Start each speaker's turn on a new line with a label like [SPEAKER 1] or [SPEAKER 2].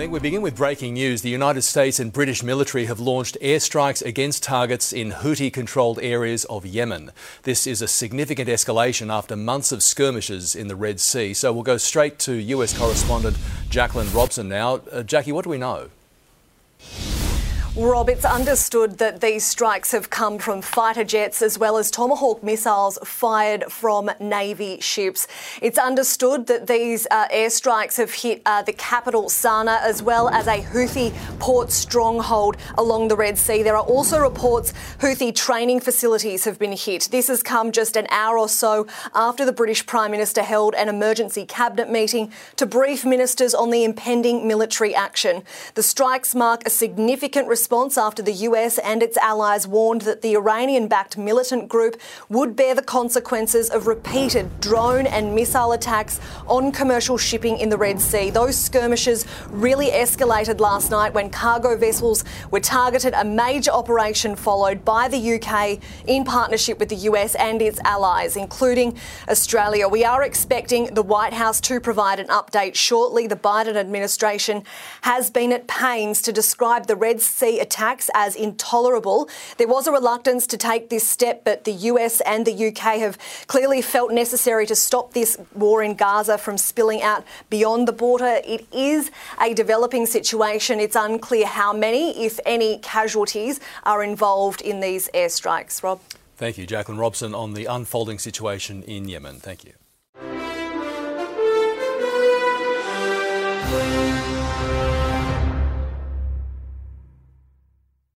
[SPEAKER 1] morning. We begin with breaking news. The United States and British military have launched airstrikes against targets in Houthi controlled areas of Yemen. This is a significant escalation after months of skirmishes in the Red Sea. So we'll go straight to US correspondent Jacqueline Robson now. Uh, Jackie, what do we know?
[SPEAKER 2] Rob, it's understood that these strikes have come from fighter jets as well as Tomahawk missiles fired from Navy ships. It's understood that these uh, airstrikes have hit uh, the capital Sana'a as well as a Houthi port stronghold along the Red Sea. There are also reports Houthi training facilities have been hit. This has come just an hour or so after the British Prime Minister held an emergency cabinet meeting to brief ministers on the impending military action. The strikes mark a significant response after the US and its allies warned that the Iranian backed militant group would bear the consequences of repeated drone and missile attacks on commercial shipping in the Red Sea. Those skirmishes really escalated last night when cargo vessels were targeted. A major operation followed by the UK in partnership with the US and its allies, including Australia. We are expecting the White House to provide an update shortly. The Biden administration has been at pains to describe the Red Sea attack attacks as intolerable. There was a reluctance to take this step, but the US and the UK have clearly felt necessary to stop this war in Gaza from spilling out beyond the border. It is a developing situation. It's unclear how many, if any, casualties are involved in these airstrikes. Rob.
[SPEAKER 1] Thank you, Jacqueline Robson, on the unfolding situation in Yemen. Thank you.